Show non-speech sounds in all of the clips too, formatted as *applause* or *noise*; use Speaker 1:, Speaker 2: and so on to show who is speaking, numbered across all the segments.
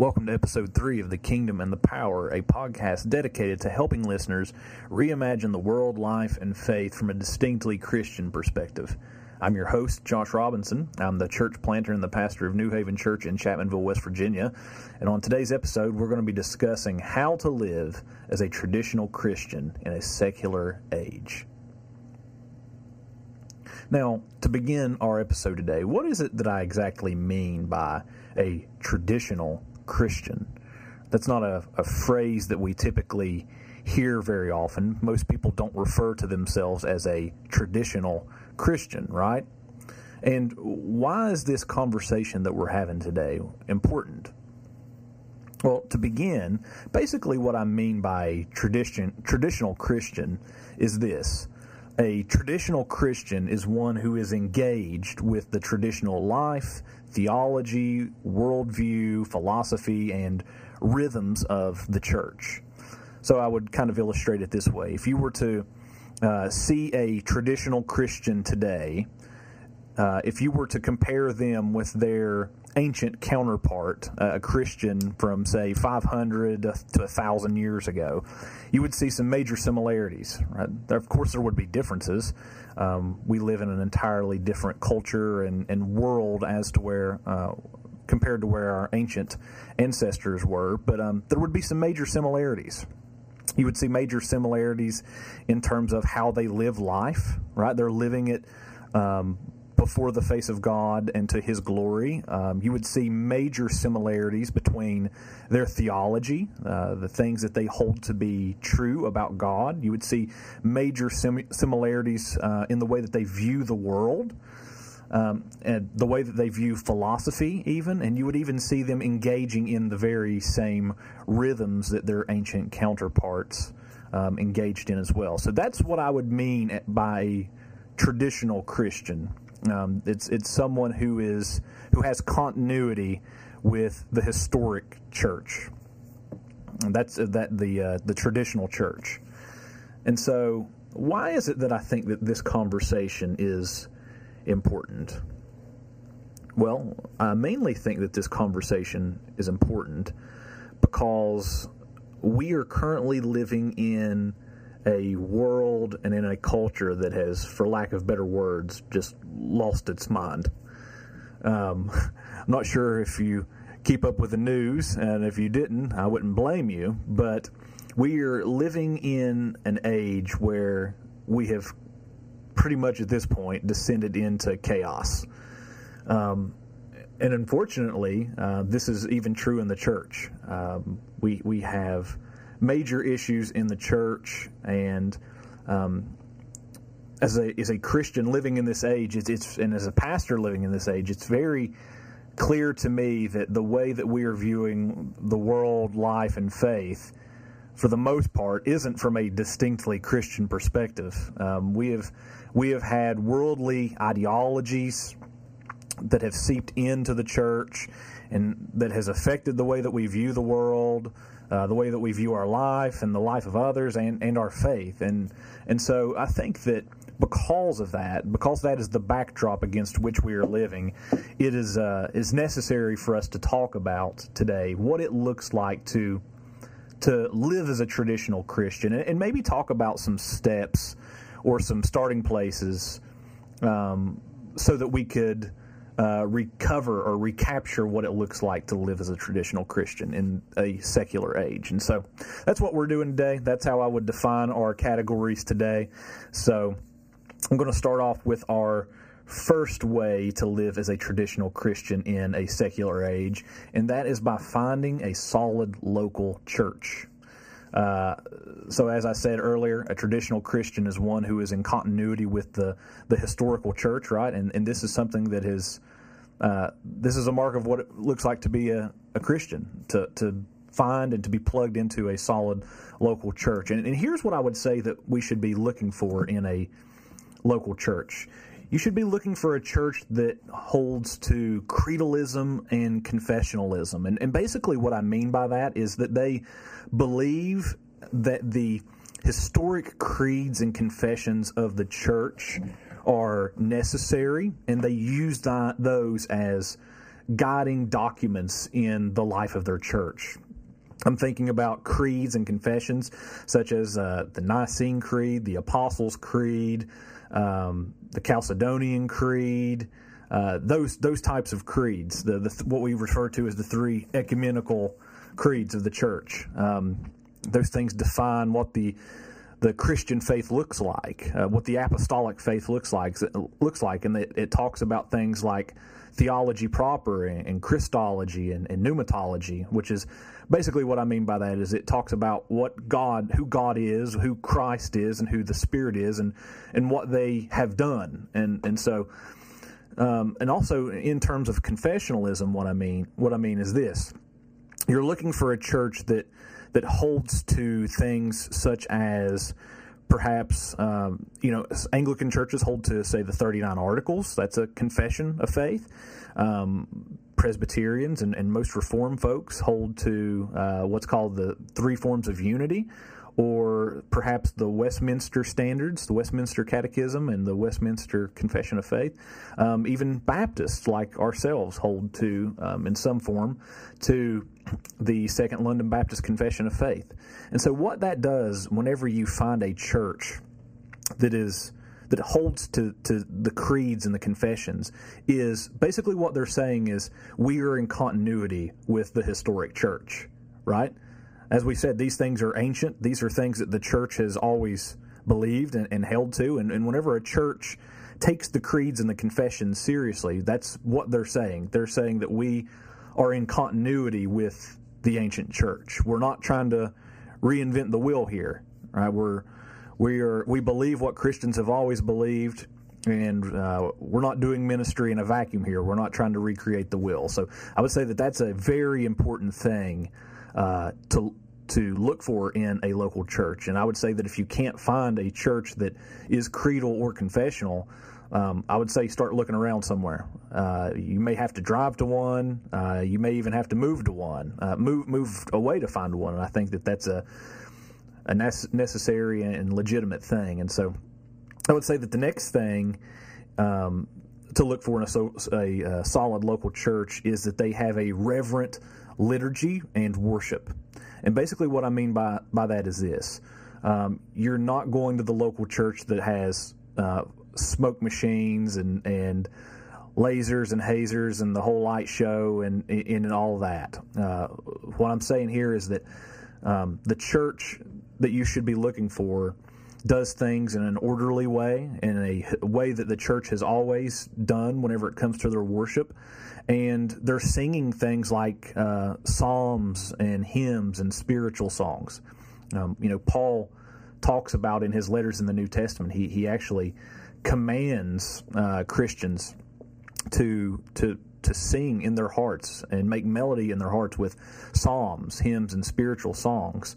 Speaker 1: Welcome to episode three of The Kingdom and the Power, a podcast dedicated to helping listeners reimagine the world, life, and faith from a distinctly Christian perspective. I'm your host, Josh Robinson. I'm the church planter and the pastor of New Haven Church in Chapmanville, West Virginia. And on today's episode, we're going to be discussing how to live as a traditional Christian in a secular age. Now, to begin our episode today, what is it that I exactly mean by a traditional Christian. That's not a, a phrase that we typically hear very often. Most people don't refer to themselves as a traditional Christian, right? And why is this conversation that we're having today important? Well, to begin, basically what I mean by tradition, traditional Christian is this. A traditional Christian is one who is engaged with the traditional life, theology, worldview, philosophy, and rhythms of the church. So I would kind of illustrate it this way. If you were to uh, see a traditional Christian today, uh, if you were to compare them with their ancient counterpart, uh, a Christian from, say, 500 to 1,000 years ago, you would see some major similarities. Right? Of course, there would be differences. Um, we live in an entirely different culture and, and world as to where. Uh, compared to where our ancient ancestors were, but um, there would be some major similarities you would see major similarities in terms of how they live life, right? They're living it um, before the face of God and to His glory. Um, you would see major similarities between their theology, uh, the things that they hold to be true about God. You would see major sim- similarities uh, in the way that they view the world. Um, and the way that they view philosophy, even, and you would even see them engaging in the very same rhythms that their ancient counterparts um, engaged in as well. So that's what I would mean by traditional Christian. Um, it's it's someone who is who has continuity with the historic church. And that's uh, that the uh, the traditional church. And so, why is it that I think that this conversation is important? Well, I mainly think that this conversation is important because we are currently living in a world and in a culture that has, for lack of better words, just lost its mind. Um, *laughs* I'm not sure if you keep up with the news, and if you didn't, I wouldn't blame you, but we are living in an age where we have pretty much at this point descended into chaos. Um, and unfortunately, uh, this is even true in the church. Um, we we have major issues in the church, and um, as a as a Christian living in this age, it's, it's and as a pastor living in this age, it's very clear to me that the way that we are viewing the world, life, and faith, for the most part, isn't from a distinctly Christian perspective. Um, we have we have had worldly ideologies that have seeped into the church and that has affected the way that we view the world uh, the way that we view our life and the life of others and, and our faith. And, and so I think that because of that, because that is the backdrop against which we are living, it is, uh, is necessary for us to talk about today what it looks like to, to live as a traditional Christian and, and maybe talk about some steps or some starting places um, so that we could uh, recover or recapture what it looks like to live as a traditional Christian in a secular age. And so that's what we're doing today. That's how I would define our categories today. So I'm going to start off with our first way to live as a traditional Christian in a secular age, and that is by finding a solid local church. Uh, so, as I said earlier, a traditional Christian is one who is in continuity with the, the historical church, right? And, and this is something that is uh, this is a mark of what it looks like to be a, a Christian, to, to find and to be plugged into a solid local church. And, and here's what I would say that we should be looking for in a local church. You should be looking for a church that holds to creedalism and confessionalism. And, and basically, what I mean by that is that they believe that the historic creeds and confessions of the church are necessary, and they use those as guiding documents in the life of their church. I'm thinking about creeds and confessions such as uh, the Nicene Creed, the Apostles' Creed, um, the Chalcedonian Creed, uh, those those types of creeds, the, the, what we refer to as the three ecumenical creeds of the church. Um, those things define what the the Christian faith looks like, uh, what the apostolic faith looks like. Looks like, and it, it talks about things like theology proper and, and Christology and, and, pneumatology, which is basically what I mean by that is it talks about what God, who God is, who Christ is, and who the Spirit is, and and what they have done, and and so. Um, and also in terms of confessionalism, what I mean, what I mean is this: you're looking for a church that that holds to things such as perhaps um, you know Anglican churches hold to say the 39 Articles. That's a confession of faith. Um, Presbyterians and, and, most Reformed folks hold to uh, what's called the three forms of unity, or perhaps the Westminster Standards, the Westminster Catechism, and the Westminster Confession of Faith. Um, even Baptists, like ourselves, hold to, um, in some form, to the Second London Baptist Confession of Faith. And so, what that does, whenever you find a church that is that holds to, to the creeds and the confessions is basically what they're saying is we are in continuity with the historic church, right? as we said, these things are ancient. These are things that the church has always believed and, and held to. And, and, whenever a church takes the creeds and the confessions seriously, that's what they're saying. They're saying that we are in continuity with the ancient church. We're not trying to reinvent the wheel here. Right? We're we are we believe what Christians have always believed and uh, we're not doing ministry in a vacuum here. We're not trying to recreate the wheel. So I would say that that's a very important thing uh, to to look for in a local church. And I would say that if you can't find a church that is creedal or confessional, um, I would say start looking around somewhere. Uh, you may have to drive to one. Uh, you may even have to move to one. Uh, move move away to find one. And I think that that's a a necessary and legitimate thing. And so, I would say that the next thing um, to look for in a, a, a solid local church is that they have a reverent liturgy and worship. And basically, what I mean by, by that is this um, you're not going to the local church that has uh, smoke machines and, and lasers and hazers and the whole light show and, and, all that. Uh, what I'm saying here is that um, the church that you should be looking for does things in an orderly way, in a way that the church has always done whenever it comes to their worship. And they're singing things like uh, psalms and hymns and spiritual songs. Um, you know, Paul talks about in his letters in the New Testament, he, he actually commands uh, Christians to to to sing in their hearts and make melody in their hearts with psalms, hymns, and spiritual songs.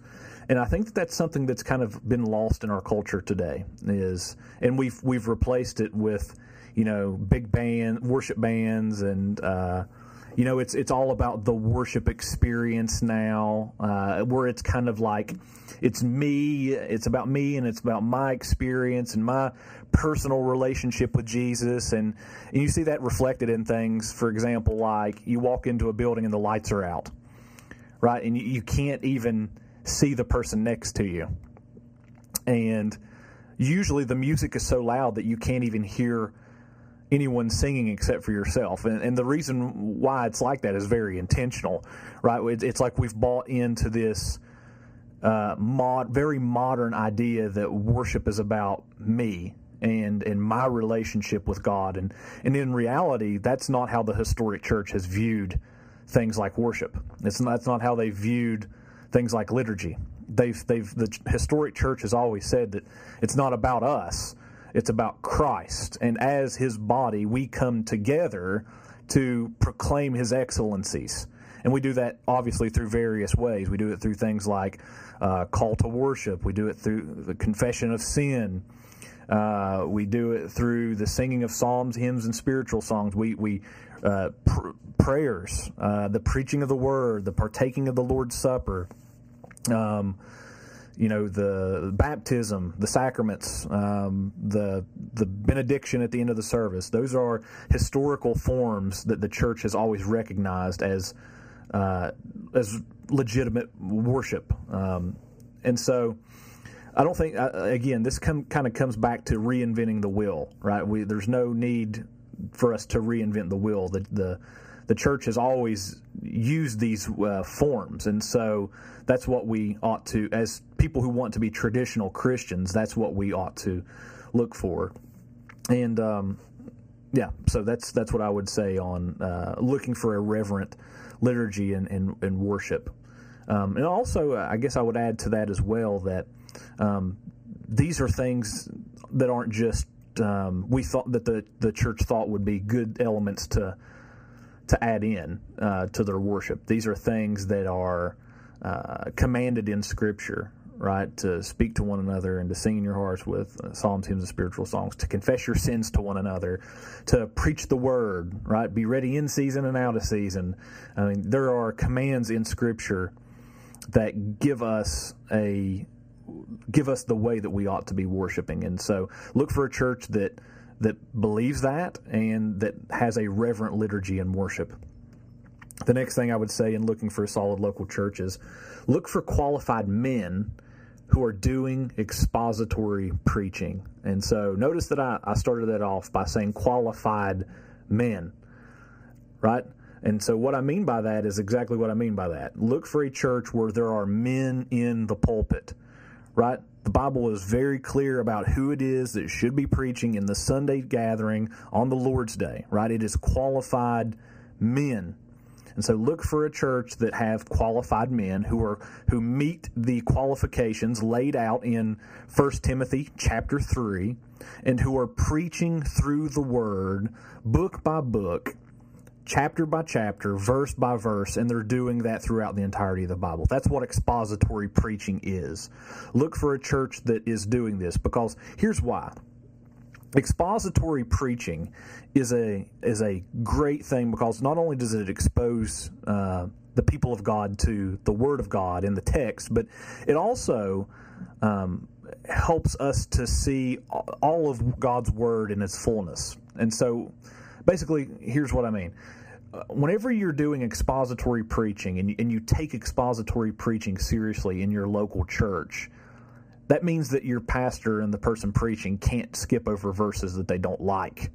Speaker 1: And I think that that's something that's kind of been lost in our culture today. Is and we've we've replaced it with you know big band worship bands and. Uh, you know, it's it's all about the worship experience now, uh, where it's kind of like it's me, it's about me, and it's about my experience and my personal relationship with Jesus, and, and you see that reflected in things. For example, like you walk into a building and the lights are out, right, and you, you can't even see the person next to you. And usually the music is so loud that you can't even hear anyone singing except for yourself. And, and the reason why it's like that is very intentional, right? It's like we've bought into this uh, mod, very modern idea that worship is about me and and my relationship with God. And and in reality, that's not how the historic church has viewed things like worship. It's not, that's not how they viewed things like liturgy. They've, they've, the historic church has always said that it's not about us, it's about Christ. And as his body, we come together to proclaim his excellencies. And we do that obviously through various ways. We do it through things like uh, call to worship, we do it through the confession of sin. Uh, we do it through the singing of psalms, hymns, and spiritual songs. We, we uh, pr- prayers, uh, the preaching of the word, the partaking of the Lord's Supper, um, you know the baptism, the sacraments, um, the the benediction at the end of the service. Those are historical forms that the church has always recognized as uh, as legitimate worship, um, and so. I don't think uh, again this com- kind of comes back to reinventing the wheel, right? We, there's no need for us to reinvent the wheel. The the, the church has always used these uh, forms, and so that's what we ought to, as people who want to be traditional Christians, that's what we ought to look for. And um, yeah, so that's that's what I would say on uh, looking for a reverent liturgy and, and, and worship. Um, and also, uh, I guess I would add to that as well that um, these are things that aren't just um, we thought that the the church thought would be good elements to to add in uh, to their worship. These are things that are uh, commanded in Scripture, right? To speak to one another and to sing in your hearts with uh, psalms, hymns, and spiritual songs, to confess your sins to one another, to preach the word, right? Be ready in season and out of season. I mean, there are commands in Scripture that give us a give us the way that we ought to be worshiping. And so, look for a church that that believes that and that has a reverent liturgy and worship. The next thing I would say in looking for a solid local church is look for qualified men who are doing expository preaching. And so notice that I, I started that off by saying qualified men, right? And so what I mean by that is exactly what I mean by that. Look for a church where there are men in the pulpit, right? The Bible is very clear about who it is that should be preaching in the Sunday gathering on the Lord's Day, right? It is qualified men and so look for a church that have qualified men who are who meet the qualifications laid out in 1 Timothy chapter 3 and who are preaching through the word book by book chapter by chapter, verse by verse, and they're doing that throughout the entirety of the Bible. That's what expository preaching is. Look for a church that is doing this because here's why expository preaching is a is a great thing because not only does it expose uh, the people of God to the Word of God in the text, but it also um, helps us to see all of God's Word in its fullness. And so, basically, here's what I mean. Uh, whenever you're doing expository preaching and and you take expository preaching seriously in your local church, that means that your pastor and the person preaching can't skip over verses that they don't like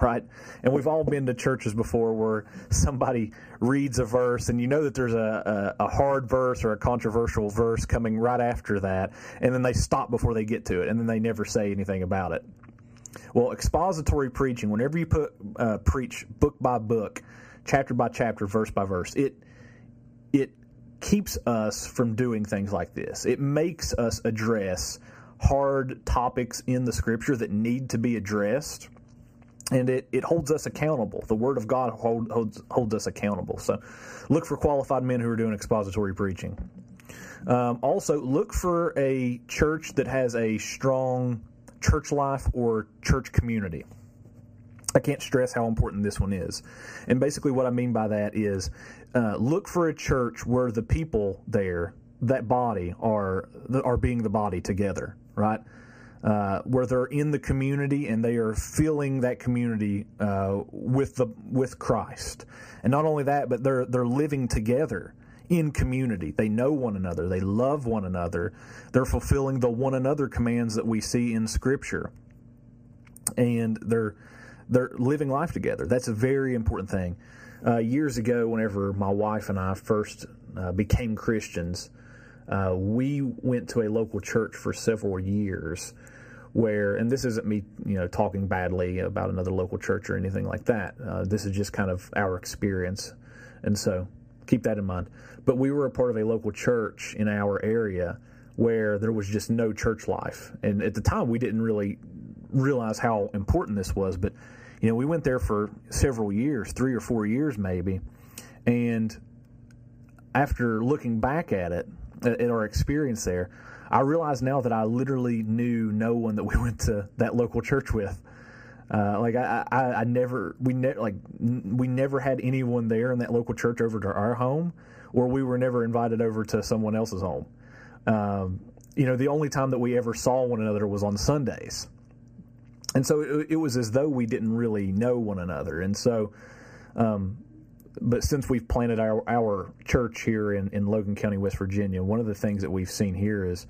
Speaker 1: right? And we've all been to churches before where somebody reads a verse and you know that there's a, a, a, hard verse or a controversial verse coming right after that, and then they stop before they get to it, and then they never say anything about it. Well, expository preaching, whenever you put uh, preach book by book, chapter by chapter, verse by verse, it it keeps us from doing things like this. It makes us address hard topics in the scripture that need to be addressed. And it, it holds us accountable. The Word of God hold, holds, holds us accountable. So look for qualified men who are doing expository preaching. Um, also, look for a church that has a strong church life or church community. I can't stress how important this one is. And basically, what I mean by that is uh, look for a church where the people there, that body, are are being the body together, right? Uh, where they're in the community and they are feeling that community uh, with the with Christ, and not only that, but they're they're living together in community. They know one another. They love one another. They're fulfilling the one another commands that we see in Scripture, and they're they're living life together. That's a very important thing. Uh, years ago, whenever my wife and I first uh, became Christians, uh, we went to a local church for several years. Where, and this isn't me, you know, talking badly about another local church or anything like that. Uh, this is just kind of our experience, and so keep that in mind. But we were a part of a local church in our area where there was just no church life, and at the time we didn't really realize how important this was, but you know, we went there for several years, three or four years maybe, and after looking back at it, at our experience there, I realize now that I literally knew no one that we *laughs* went to that local church with. Uh, like I, I, I never, we never, like we never had anyone there in that local church over to our home, or we were never invited over to someone else's home. Um, you know, the only time that we ever saw one another was on Sundays. And so it, it was as though we didn't really know one another. And so, um, but since we've planted our, our church here in, in Logan County, West Virginia, one of the things that we've seen here is,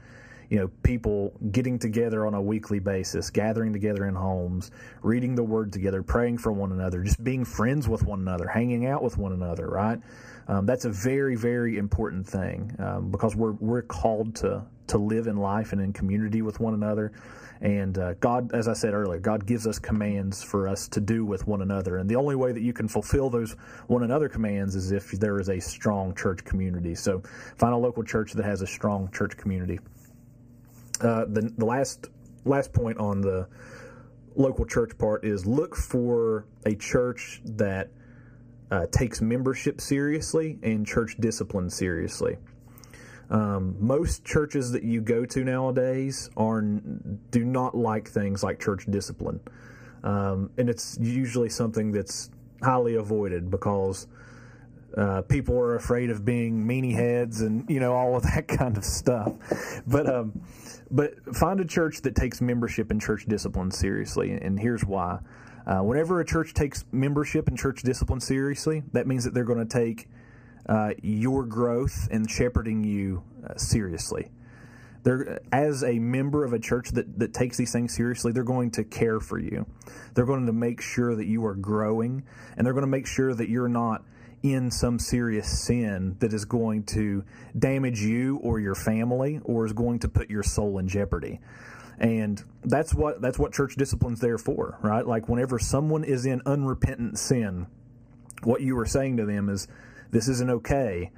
Speaker 1: you know, people getting together on a weekly basis, gathering together in homes, reading the word together, praying for one another, just being friends with one another, hanging out with one another, right? Um, that's a very, very important thing um, because we're we're called to to live in life and in community with one another. And uh, God, as I said earlier, God gives us commands for us to do with one another. And the only way that you can fulfill those one another commands is if there is a strong church community. So find a local church that has a strong church community. Uh, the, the last last point on the local church part is look for a church that uh, takes membership seriously and church discipline seriously. Um, most churches that you go to nowadays are do not like things like church discipline, um, and it's usually something that's highly avoided because uh, people are afraid of being meanie heads and you know all of that *laughs* kind of stuff. But um, but find a church that takes membership and church discipline seriously, and here's why. Uh, whenever a church takes membership and church discipline seriously, that means that they're going to take uh, your growth and shepherding you uh, seriously. They're, as a member of a church that, that takes these things seriously, they're going to care for you. They're going to make sure that you are growing, and they're going to make sure that you're not in some serious sin that is going to damage you or your family or is going to put your soul in jeopardy. And that's what that's what church discipline's there for, right? Like whenever someone is in unrepentant sin, what you are saying to them is this isn't okay.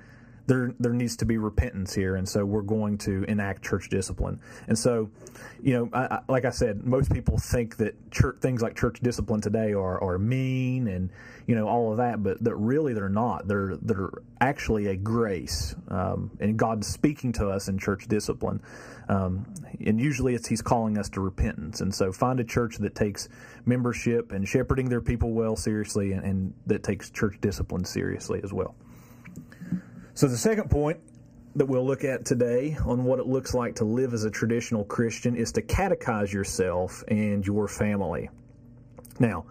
Speaker 1: There, there needs to be repentance here, and so we're going to enact church discipline. And so, you know, I, I, like I said, most people think that church, things like church discipline today are, are mean and you know all of that, but that really they're not. They're they're actually a grace, um, and God's speaking to us in church discipline. Um, and usually it's He's calling us to repentance. And so find a church that takes membership and shepherding their people well seriously, and, and that takes church discipline seriously as well. So the second point that we'll look at today on what it looks like to live as a traditional Christian is to catechize yourself and your family. Now,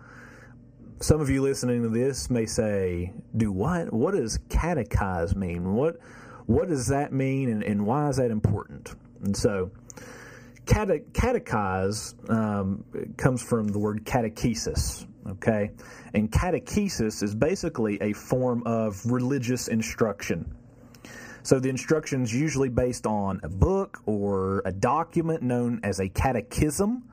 Speaker 1: some of you listening to this may say, "Do what? What does catechize mean? What what does that mean, and, and why is that important?" And so, cate- catechize um, comes from the word catechesis. Okay, and catechesis is basically a form of religious instruction. So the instruction is usually based on a book or a document known as a catechism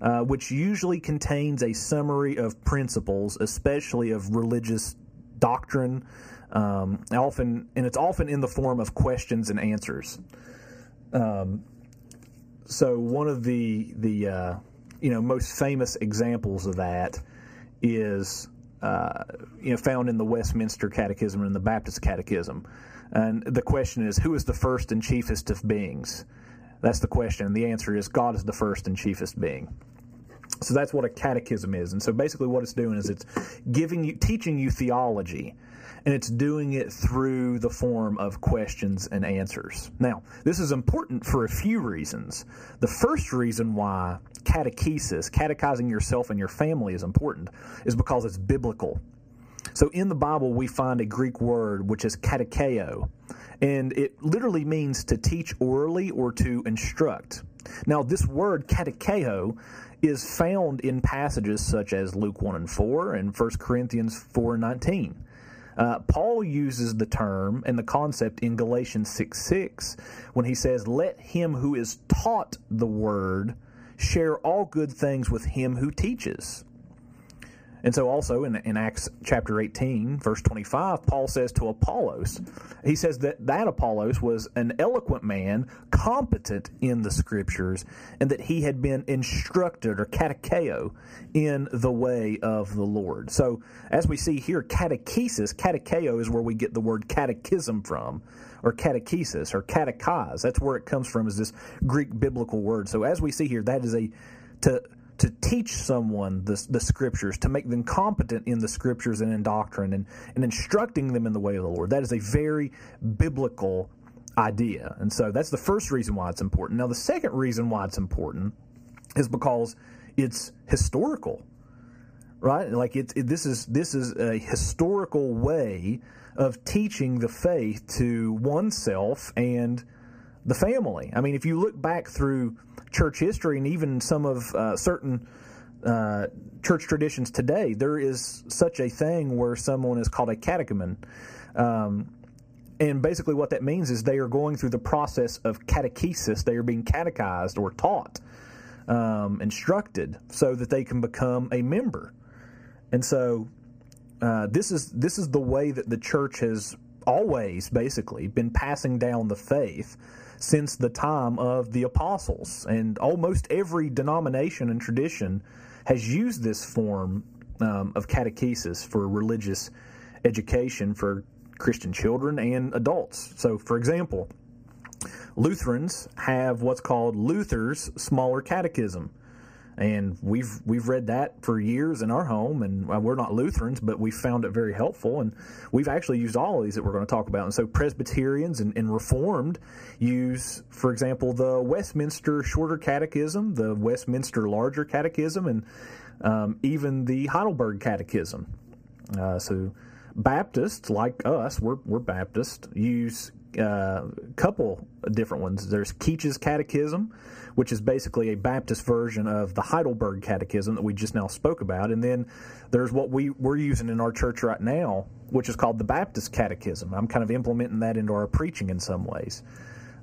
Speaker 1: uh, which usually contains a summary of principles, especially of religious doctrine, um, often, and it's often in the form of questions and answers. Um, so one of the the uh, you know most famous examples of that is uh, you know found in the Westminster Catechism and the Baptist Catechism, and the question is who is the first and chiefest of beings? That's the question, the answer is God is the first and chiefest being. So that's what a catechism is. And so basically what it's doing is it's giving you teaching you theology and it's doing it through the form of questions and answers. Now, this is important for a few reasons. The first reason why catechesis, catechizing yourself and your family is important is because it's biblical. So in the Bible we find a Greek word which is katecheo, and it literally means to teach orally or to instruct. Now, this word katecheo is found in passages such as Luke 1 and 4 and 1 Corinthians 4 and 19. Uh, Paul uses the term and the concept in Galatians 6 6 when he says, Let him who is taught the word share all good things with him who teaches. And so, also in, in Acts chapter 18, verse 25, Paul says to Apollos, he says that that Apollos was an eloquent man, competent in the scriptures, and that he had been instructed or katecheo in the way of the Lord. So, as we see here, catechesis, katecheo is where we get the word catechism from, or catechesis, or catechize. That's where it comes from, is this Greek biblical word. So, as we see here, that is a to to teach someone the, the scriptures, to make them competent in the scriptures and in doctrine, and, and instructing them in the way of the Lord. That is a very biblical idea. And so that's the first reason why it's important. Now, the second reason why it's important is because it's historical, right? Like it, it this is this is a historical way of teaching the faith to oneself and the family. I mean, if you look back through church history and even some of uh, certain uh, church traditions today, there is such a thing where someone is called a catechumen. Um, and basically, what that means is they are going through the process of catechesis. They are being catechized or taught, um, instructed, so that they can become a member. And so, uh, this is this is the way that the church has always basically been passing down the faith since the time of the apostles. And almost every denomination and tradition has used this form um, of catechesis for religious education for Christian children and adults. So, for example, Lutherans have what's called Luther's Smaller Catechism. And we've we've read that for years in our home, and we're not Lutherans, but we found it very helpful. And we've actually used all of these that we're going to talk about. And so Presbyterians and, and Reformed use, for example, the Westminster Shorter Catechism, the Westminster Larger Catechism, and um, even the Heidelberg Catechism. Uh, so Baptists, like us, we're, we're Baptist, use a uh, couple different ones. There's Keach's Catechism, which is basically a Baptist version of the Heidelberg Catechism that we just now spoke about. And then there's what we, we're using in our church right now, which is called the Baptist Catechism. I'm kind of implementing that into our preaching in some ways.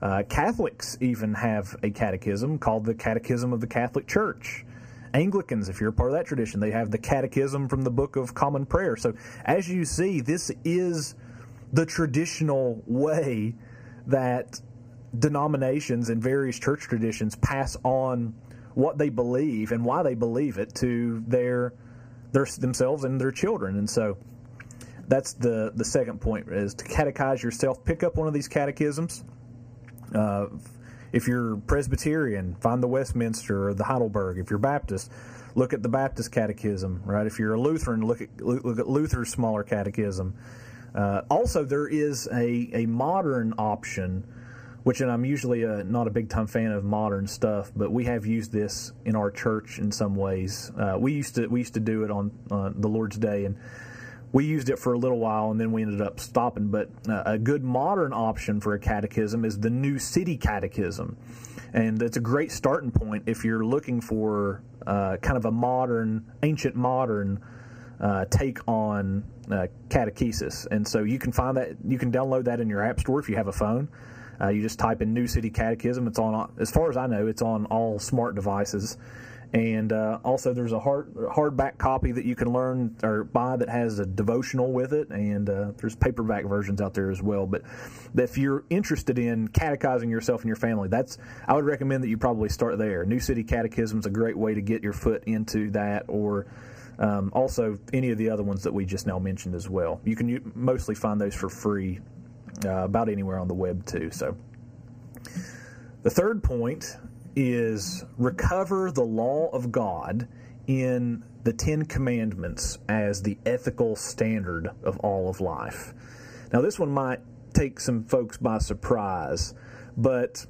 Speaker 1: Uh, Catholics even have a catechism called the Catechism of the Catholic Church. Anglicans, if you're a part of that tradition, they have the Catechism from the Book of Common Prayer. So, as you see, this is the traditional way that denominations and various church traditions pass on what they believe and why they believe it to their their themselves and their children. And so that's the the second point is to catechize yourself. Pick up one of these catechisms. Uh, if you're Presbyterian, find the Westminster or the Heidelberg. If you're Baptist, look at the Baptist Catechism. Right. If you're a Lutheran, look at look at Luther's smaller catechism. Uh, also, there is a, a modern option, which and I'm usually a, not a big time fan of modern stuff, but we have used this in our church in some ways. Uh, we used to we used to do it on uh, the Lord's Day, and we used it for a little while, and then we ended up stopping. But uh, a good modern option for a catechism is the New City Catechism, and it's a great starting point if you're looking for uh, kind of a modern, ancient modern uh, take on uh, catechesis. And so you can find that you can download that in your app store if you have a phone. Uh, you just type in New City Catechism. It's on, as far as I know, it's on all smart devices. And uh, also, there's a hard hardback copy that you can learn or buy that has a devotional with it, and uh, there's paperback versions out there as well. But if you're interested in catechizing yourself and your family, that's I would recommend that you probably start there. New City Catechism is a great way to get your foot into that, or um, also, any of the other ones that we just now mentioned as well. You can mostly find those for free uh, about anywhere on the web, too. So, the third point is recover the law of God in the Ten Commandments as the ethical standard of all of life. Now, this one might take some folks by surprise, but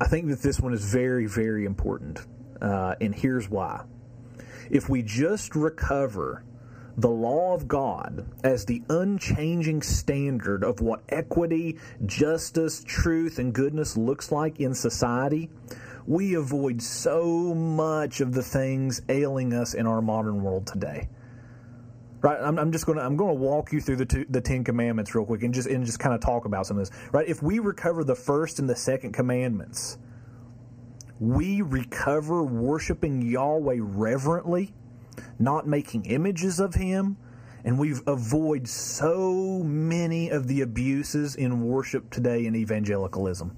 Speaker 1: I think that this one is very, very important. Uh, and here's why if we just recover the law of God as the unchanging standard of what equity, justice, truth, and goodness looks like in society, we avoid so much of the things ailing us in our modern world today. Right, I'm, I'm just going to I'm to walk you through the two, the Ten Commandments real quick and just and just kind of talk about some of this. Right, if we recover the first and the second commandments, we recover worshiping Yahweh reverently, not making images of Him, and we avoid so many of the abuses in worship today in evangelicalism.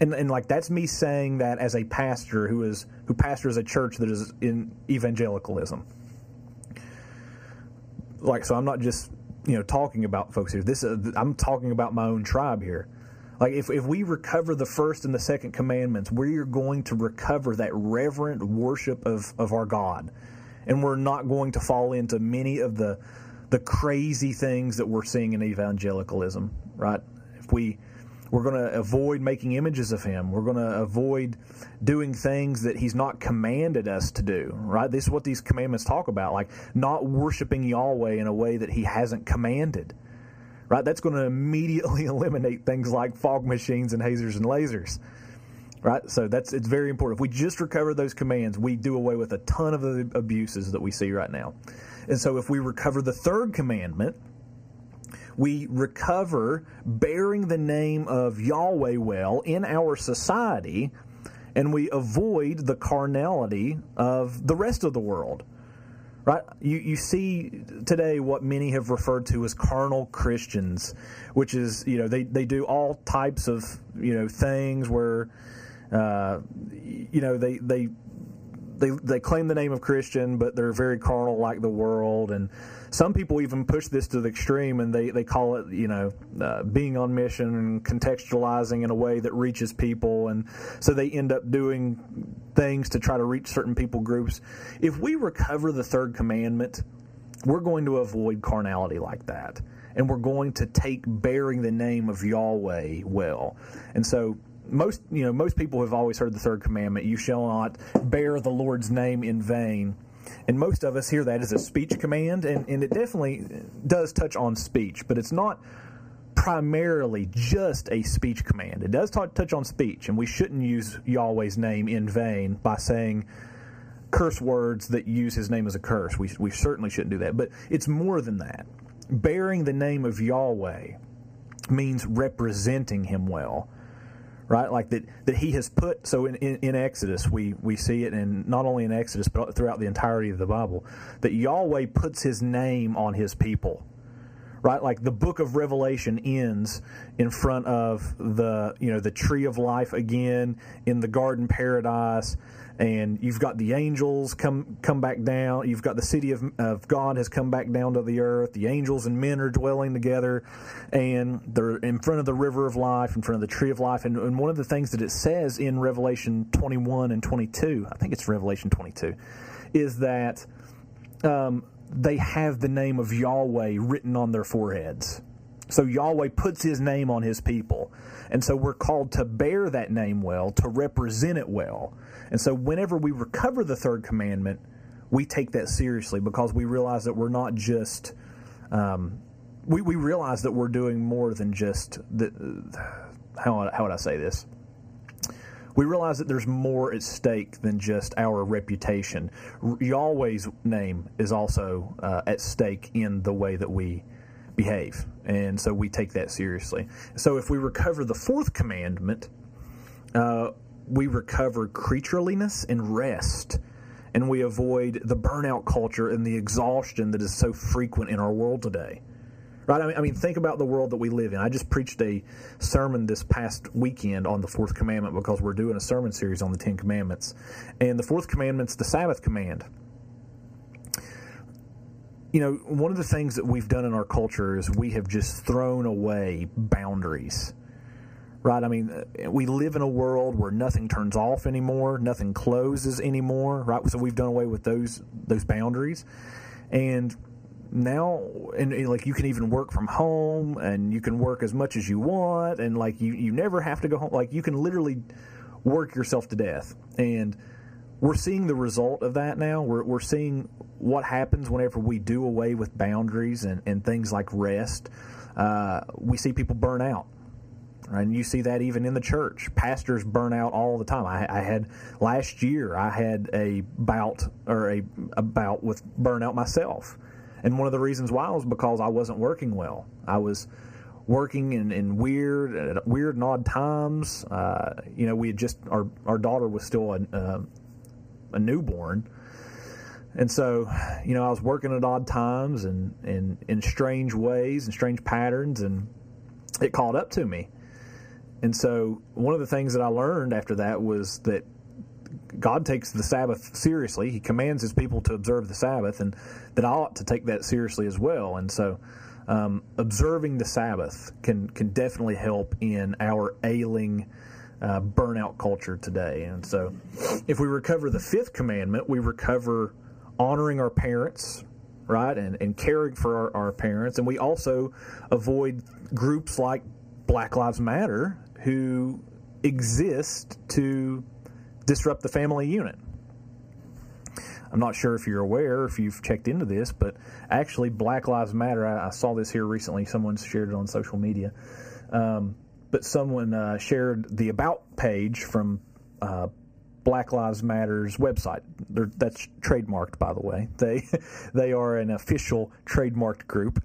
Speaker 1: And, and like that's me saying that as a pastor who is who pastors a church that is in evangelicalism. Like so, I'm not just you know talking about folks here. This uh, is, I'm talking about my own tribe here. Like if, if we recover the first and the second commandments, we're going to recover that reverent worship of, of our God. And we're not going to fall into many of the the crazy things that we're seeing in evangelicalism, right? If we we're going to avoid making images of him. We're going to avoid doing things that he's not commanded us to do, right? This is what these commandments talk about, like not worshiping Yahweh in a way that he hasn't commanded. Right? That's going to immediately *laughs* eliminate things like fog machines and hazers and lasers. Right? So that's it's very important. If we just recover those commands, we do away with a ton of the abuses that we see right now. And so if we recover the third commandment, we recover bearing the name of Yahweh well in our society, and we avoid the carnality of the rest of the world. Right? You, you see today what many have referred to as carnal Christians, which is, you know, they, they do all types of, you know, things where, uh, you know, they, they they they claim the name of Christian, but they're very carnal like the world. And some people even push this to the extreme, and they they call it you know uh, being on mission and contextualizing in a way that reaches people, and so they end up doing things to try to reach certain people groups. If we recover the third commandment, we're going to avoid carnality like that. And we're going to take bearing the name of Yahweh well. And so most you know most people have always heard the third commandment you shall not bear the lord's name in vain. And most of us hear that as a speech command and, and it definitely does touch on speech but it's not primarily just a speech command. It does talk, touch on speech and we shouldn't use yahweh's name in vain by saying curse words that use his name as a curse. We, we certainly shouldn't do that but it's more than that. Bearing the name of yahweh means representing him well right? Like that that he has put. So in, in, in, Exodus, we we see it, and not only in Exodus, but throughout the entirety of the Bible, that Yahweh puts His name on His people. Right, like the book of Revelation ends in front of the you know the tree of life again in the garden paradise, and you've got the angels come come back down. You've got the city of, of God has come back down to the earth. The angels and men are dwelling together, and they're in front of the river of life, in front of the tree of life. And, and one of the things that it says in Revelation 21 and 22, I think it's Revelation 22, is that um, they have the name of Yahweh written on their foreheads. So Yahweh puts his name on his people. And so we're called to bear that name well, to represent it well. And so whenever we recover the third commandment, we take that seriously because we realize that we're not just, um, we, we realize that we're doing more than just, the, how, how would I say this? we realize that there's more at stake than just our reputation. Yahweh's name is also uh, at stake in the way that we behave. And so we take that seriously. So if we recover the fourth commandment, uh, we recover creatureliness and rest. And we avoid the burnout culture and the exhaustion that is so frequent in our world today. Right? I mean, I mean, think about the world that we live in. I just preached a sermon this past weekend on the fourth commandment because we're doing a sermon series on the Ten Commandments. And the fourth commandment's the Sabbath command you know, one of the things that we've done in our culture is we have just thrown away boundaries. Right? I mean, we live in a world where nothing turns off anymore, nothing closes anymore, right? So we've done away with those those boundaries. And now and, and, like you can even work from home and you can work as much as you want and like you you never have to go home like you can literally work yourself to death. And we're seeing the result of that now. We're, we're seeing what happens whenever we do away with boundaries and, and things like rest. Uh, we see people burn out. And you see that even in the church. Pastors burn out all the time. I, I had last year. I had a bout or a, a bout with burnout myself, and one of the reasons why was because I wasn't working well. I was working in, in weird, weird and odd times. Uh, you know, we had just our our daughter was still a, uh, a newborn. And so, you know, I was working at odd times and, in strange ways and strange patterns, and it caught up to me. And so, one of the things that I learned after that was that God takes the Sabbath seriously. He commands His people to observe the Sabbath, and that I ought to take that seriously as well. And so, um, observing the Sabbath can can definitely help in our ailing uh, burnout culture today. And so, if we recover the fifth commandment, we recover honoring our parents, right, and, and caring for our, our parents. And we also avoid groups like Black Lives Matter who exist to disrupt the family unit. I'm not sure if you're aware, if you've checked into this, but actually, Black Lives Matter. I, I saw this here recently. Someone shared it on social media. Um, but someone uh, shared the About page from uh, Black Lives Matter's website. They're, that's trademarked, by the way. They *laughs* they are an official trademarked group.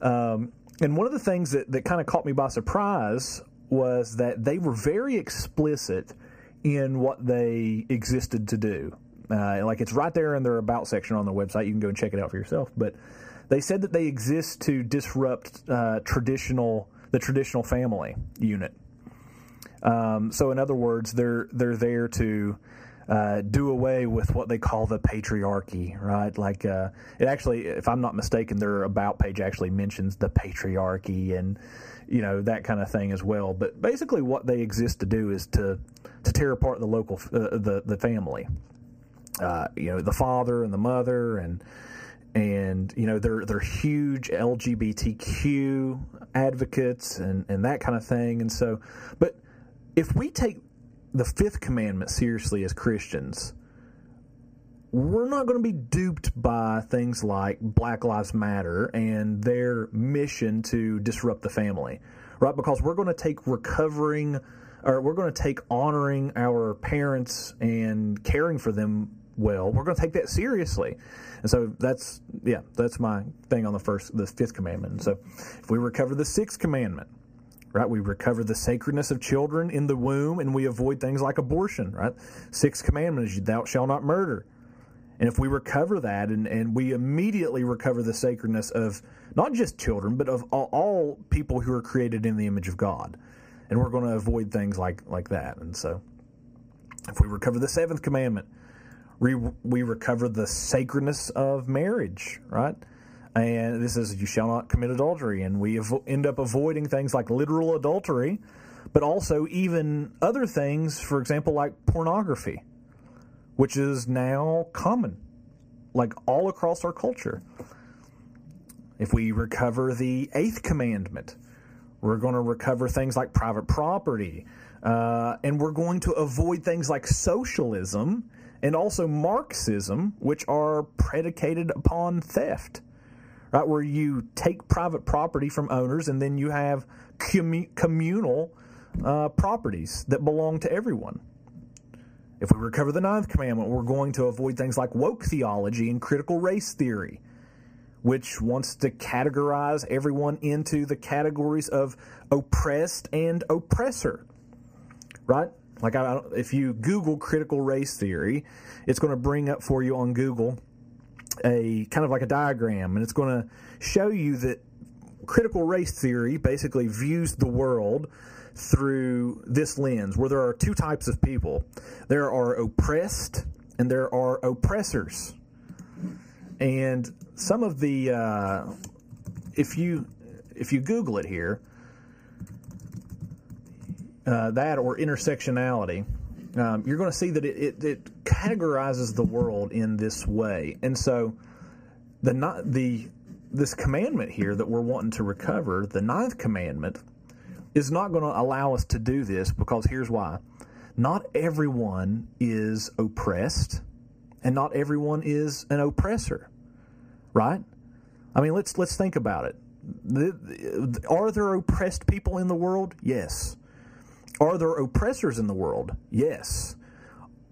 Speaker 1: Um, and one of the things that, that kind of caught me by surprise was that they were very explicit in what they existed to do. Uh, like it's right there in their about section on their website. You can go and check it out for yourself. But they said that they exist to disrupt uh, traditional the traditional family unit. Um, so, in other words, they're they're there to uh, do away with what they call the patriarchy, right? Like uh, it actually, if I'm not mistaken, their about page actually mentions the patriarchy and you know that kind of thing as well. But basically, what they exist to do is to to tear apart the local uh, the the family uh, you know the father and the mother and and you know they're they're huge LGBTQ advocates and and that kind of thing and so but if we take the fifth commandment seriously as Christians we're not going to be duped by things like Black Lives Matter and their mission to disrupt the family right? Because we're going to take recovering or we're going to take honoring our parents and caring for them well, we're going to take that seriously. And so that's yeah, that's my thing on the first the fifth commandment. And so if we recover the sixth commandment, right? We recover the sacredness of children in the womb and we avoid things like abortion, right? Sixth commandment is thou shalt not murder. And if we recover that and, and we immediately recover the sacredness of not just children, but of all, all people who are created in the image of God. And we're going to avoid things like, like that. And so if we recover the seventh commandment, we, we recover the sacredness of marriage, right? And this is, you shall not commit adultery. And we avo- end up avoiding things like literal adultery, but also even other things, for example, like pornography, which is now common, like all across our culture. If we recover the eighth commandment, we're going to recover things like private property, uh, and we're going to avoid things like socialism and also Marxism, which are predicated upon theft, right? Where you take private property from owners and then you have communal uh, properties that belong to everyone. If we recover the ninth commandment, we're going to avoid things like woke theology and critical race theory, which wants to categorize everyone into the categories of oppressed and oppressor, right? Like, I, if you Google critical race theory, it's going to bring up for you on Google a kind of like a diagram, and it's going to show you that critical race theory basically views the world through this lens, where there are two types of people there are oppressed and there are oppressors. And some of the, uh, if you if you Google it here, uh, that or intersectionality, um, you're going to see that it, it, it, categorizes the world in this way. And so the not the this commandment here that we're wanting to recover, the ninth commandment, is not going to allow us to do this because here's why. Not everyone is oppressed, and not everyone is an oppressor. Right? I mean, let's let's think about it. The, are there oppressed people in the world? Yes. Are there oppressors in the world? Yes.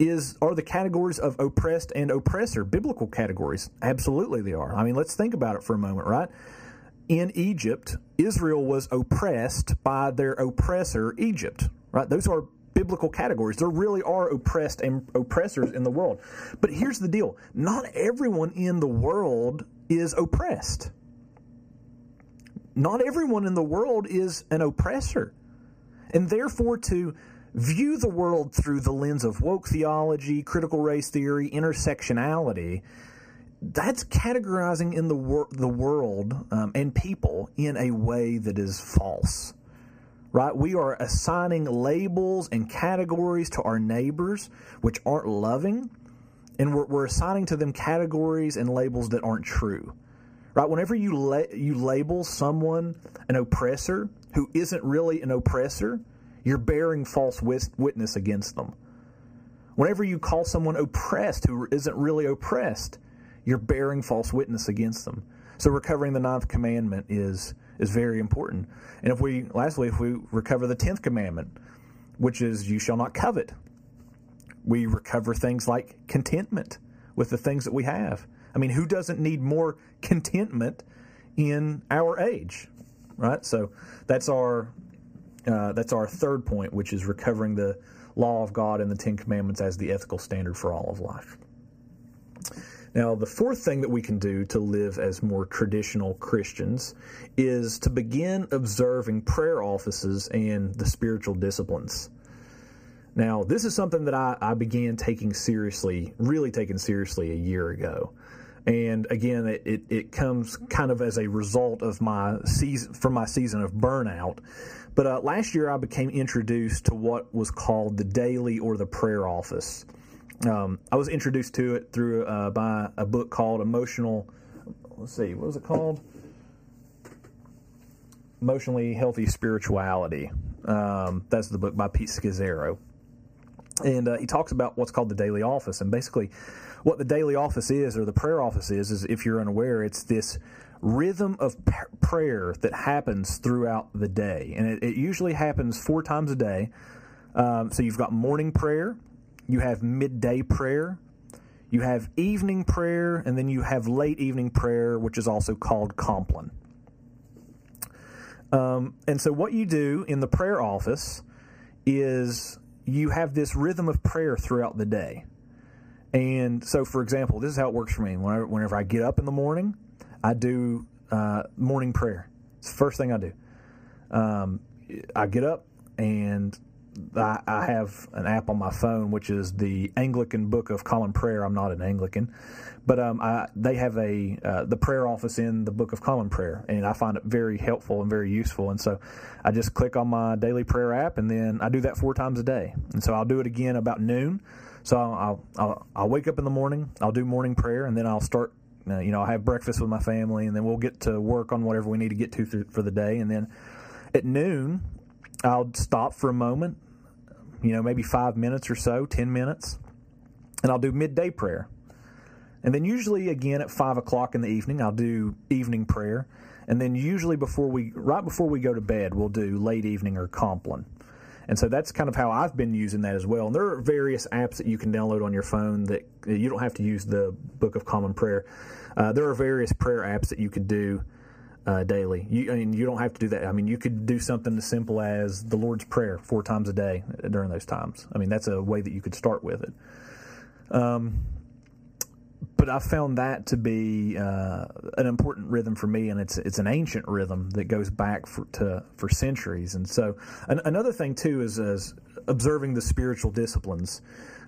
Speaker 1: Is are the categories of oppressed and oppressor biblical categories? Absolutely they are. I mean, let's think about it for a moment, right? In Egypt, Israel was oppressed by their oppressor Egypt, right? Those are biblical categories. There really are oppressed and oppressors in the world. But here's the deal. Not everyone in the world is oppressed. Not everyone in the world is an oppressor and therefore to view the world through the lens of woke theology, critical race theory, intersectionality, that's categorizing in the wor- the world um, and people in a way that is false. Right? We are assigning labels and categories to our neighbors which aren't loving, and we're, we're assigning to them categories and labels that aren't true. Right? Whenever you la- you label someone an oppressor, who isn't really an oppressor, you're bearing false witness against them. Whenever you call someone oppressed who isn't really oppressed, you're bearing false witness against them. So recovering the ninth commandment is is very important. And if we lastly, if we recover the tenth commandment, which is you shall not covet, we recover things like contentment with the things that we have. I mean, who doesn't need more contentment in our age, right? So that's our uh, that's our third point, which is recovering the law of God and the Ten Commandments as the ethical standard for all of life. Now, the fourth thing that we can do to live as more traditional Christians is to begin observing prayer offices and the spiritual disciplines. Now, this is something that I, I began taking seriously, really taking seriously a year ago. And again, it, it, it, comes kind of as a result of my season from my season of burnout. But uh, last year, I became introduced to what was called the daily or the prayer office. Um, I was introduced to it through uh, by a book called Emotional. Let's see, what was it called? Emotionally Healthy Spirituality. Um, that's the book by Pete Scazzero, and uh, he talks about what's called the daily office. And basically, what the daily office is, or the prayer office is, is if you're unaware, it's this rhythm of prayer that happens throughout the day, and it, it usually happens four times a day. Um, so you've got morning prayer you have midday prayer, you have evening prayer, and then you have late evening prayer, which is also called Compline. Um, and so, what you do in the prayer office is you have this rhythm of prayer throughout the day. And so, for example, this is how it works for me. Whenever, whenever I get up in the morning, I do uh, morning prayer. It's the first thing I do. Um, I get up and I, I, have an app on my phone, which is the Anglican Book of Common Prayer. I'm not an Anglican, but um, I, they have a uh, the prayer office in the Book of Common Prayer, and I find it very helpful and very useful. And so I just click on my daily prayer app, and then I do that four times a day. And so I'll do it again about noon. So I'll I'll, I'll wake up in the morning, I'll do morning prayer, and then I'll start. Uh, you know, I have breakfast with my family, and then we'll get to work on whatever we need to get to for the day, and then at noon I'll stop for a moment, you know, maybe five minutes or so, 10 minutes, and I'll do midday prayer. And then usually again at five o'clock in the evening, I'll do evening prayer. And then usually before we, right before we go to bed, we'll do late evening or Compline. And so that's kind of how I've been using that as well. And there are various apps that you can download on your phone that you don't have to use the Book of Common Prayer. Uh, there are various prayer apps that you could do uh, daily. You, I mean, you don't have to do that. I mean, you could do something as simple as the Lord's Prayer four times a day during those times. I mean, that's a way that you could start with it. Um, but I found that to be uh, an important rhythm for me, and it's it's an ancient rhythm that goes back for, to for centuries. And so, an, another thing too is, is observing the spiritual disciplines.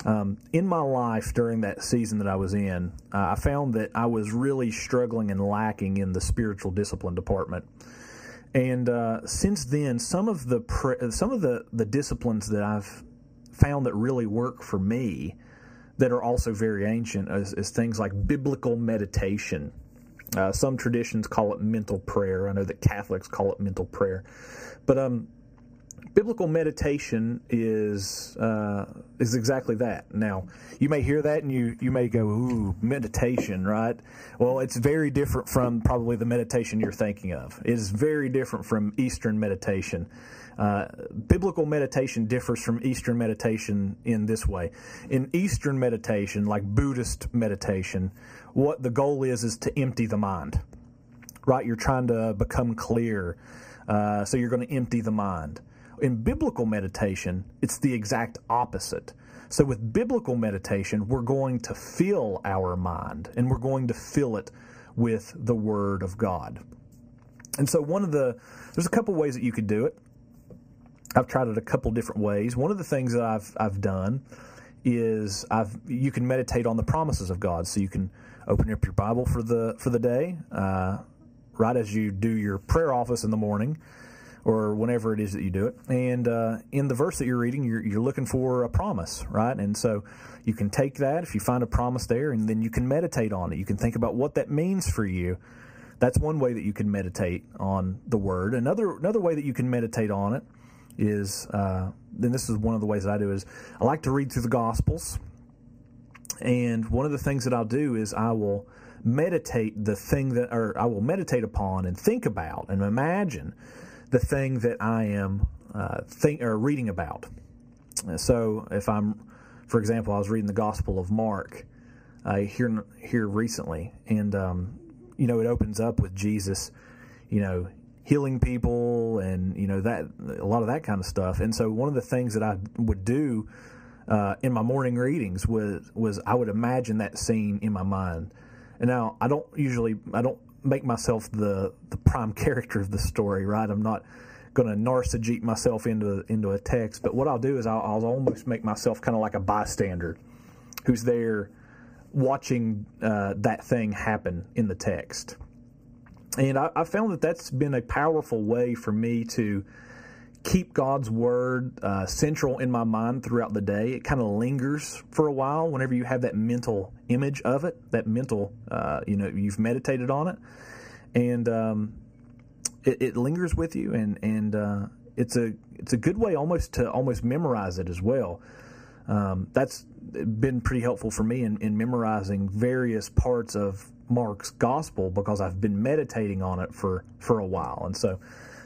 Speaker 1: Um, in my life during that season that I was in, uh, I found that I was really struggling and lacking in the spiritual discipline department. And uh, since then, some of the pre- some of the, the disciplines that I've found that really work for me, that are also very ancient, is, things like biblical meditation. Uh, some traditions call it mental prayer. I know that Catholics call it mental prayer, but um, biblical meditation is uh, is exactly that. Now, you may hear that and you you may go, "Ooh, meditation," right? Well, it's very different from probably the meditation you're thinking of. It is very different from Eastern meditation. Uh, biblical meditation differs from Eastern meditation in this way. In Eastern meditation, like Buddhist meditation, what the goal is is to empty the mind. Right? You're trying to become clear. Uh, so you're going to empty the mind. In biblical meditation, it's the exact opposite. So, with biblical meditation, we're going to fill our mind and we're going to fill it with the Word of God. And so, one of the, there's a couple ways that you could do it. I've tried it a couple different ways. One of the things that I've, I've done is I've, you can meditate on the promises of God. So, you can open up your Bible for the, for the day, uh, right as you do your prayer office in the morning or whenever it is that you do it. And uh, in the verse that you're reading, you're, you're looking for a promise, right? And so you can take that if you find a promise there, and then you can meditate on it. You can think about what that means for you. that's one way that you can meditate on the Word. Another another way that you can meditate on it is, uh, then this is one of the ways that I do is I like to read through the Gospels, and one of the things that I'll do is I will meditate the thing that, or I will meditate upon and think about and imagine the thing that I am uh, think or reading about. So if I'm, for example, I was reading the Gospel of Mark uh, here here recently, and um, you know it opens up with Jesus, you know, healing people and you know that a lot of that kind of stuff. And so one of the things that I would do uh, in my morning readings was was I would imagine that scene in my mind. And now I don't usually I don't make myself the the prime *laughs* character of the story, right? I'm not going to narcissist myself into into a text, but what I'll do is I'll, I'll almost make myself kind of like a bystander who's there watching uh, that thing happen in the text. And I, I, found that that's been a powerful way for me to keep God's word uh, central in my mind throughout the day. It kind of lingers for a while whenever you have that mental image of it, that mental, uh, you know, you've meditated on it, and um, it, it, lingers with you, and and uh, it's a it's a good way almost to almost memorize it as well. Um, that's been pretty helpful for me in, in memorizing various parts of Mark's gospel because I've been meditating on it for for a while, and so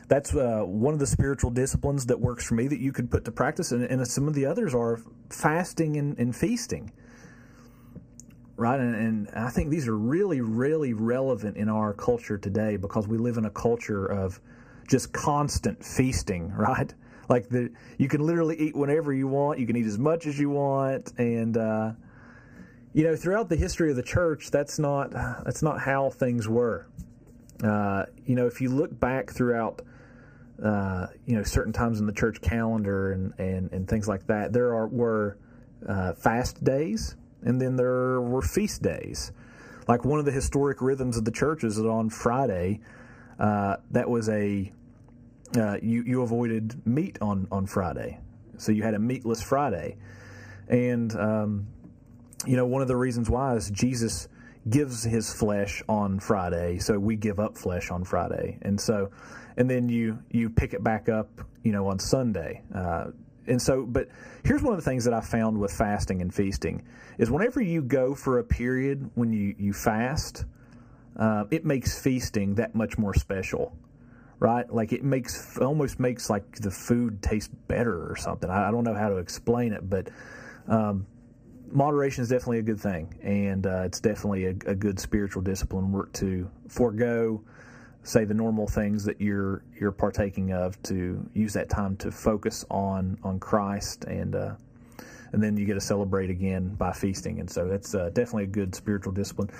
Speaker 1: that's uh, one of the spiritual disciplines that works for me that you could put to practice. And, and some of the others are fasting and, and feasting, right? And, and, I think these are really, really relevant in our culture today because we live in a culture of just constant feasting, *laughs* right? Like the you can literally eat whenever you want, you can eat as much as you want, and uh, you know throughout the history of the church, that's not that's not how things were. Uh, you know, if you look back throughout uh, you know certain times in the church calendar and, and, and things like that. There are were uh, fast days, and then there were feast days. Like one of the historic rhythms of the church is that on Friday, uh, that was a uh, you you avoided meat on on Friday, so you had a meatless Friday, and um, you know one of the reasons why is Jesus gives his flesh on Friday, so we give up flesh on Friday, and so and then you you pick it back up, you know, on Sunday. Uh, and so, but here's one of the things that I found with fasting and feasting is whenever you go for a period when you you fast, uh, it makes feasting that much more special, right? Like it makes almost makes like the food taste better or something. I, I don't know how to explain it, but. Um, moderation is definitely a good thing, and uh, it's definitely a, a, good spiritual discipline work to forego say the normal things that you're you're partaking of to use that time to focus on on Christ and uh, and then you get to celebrate again by feasting and so that's uh, definitely a good spiritual discipline.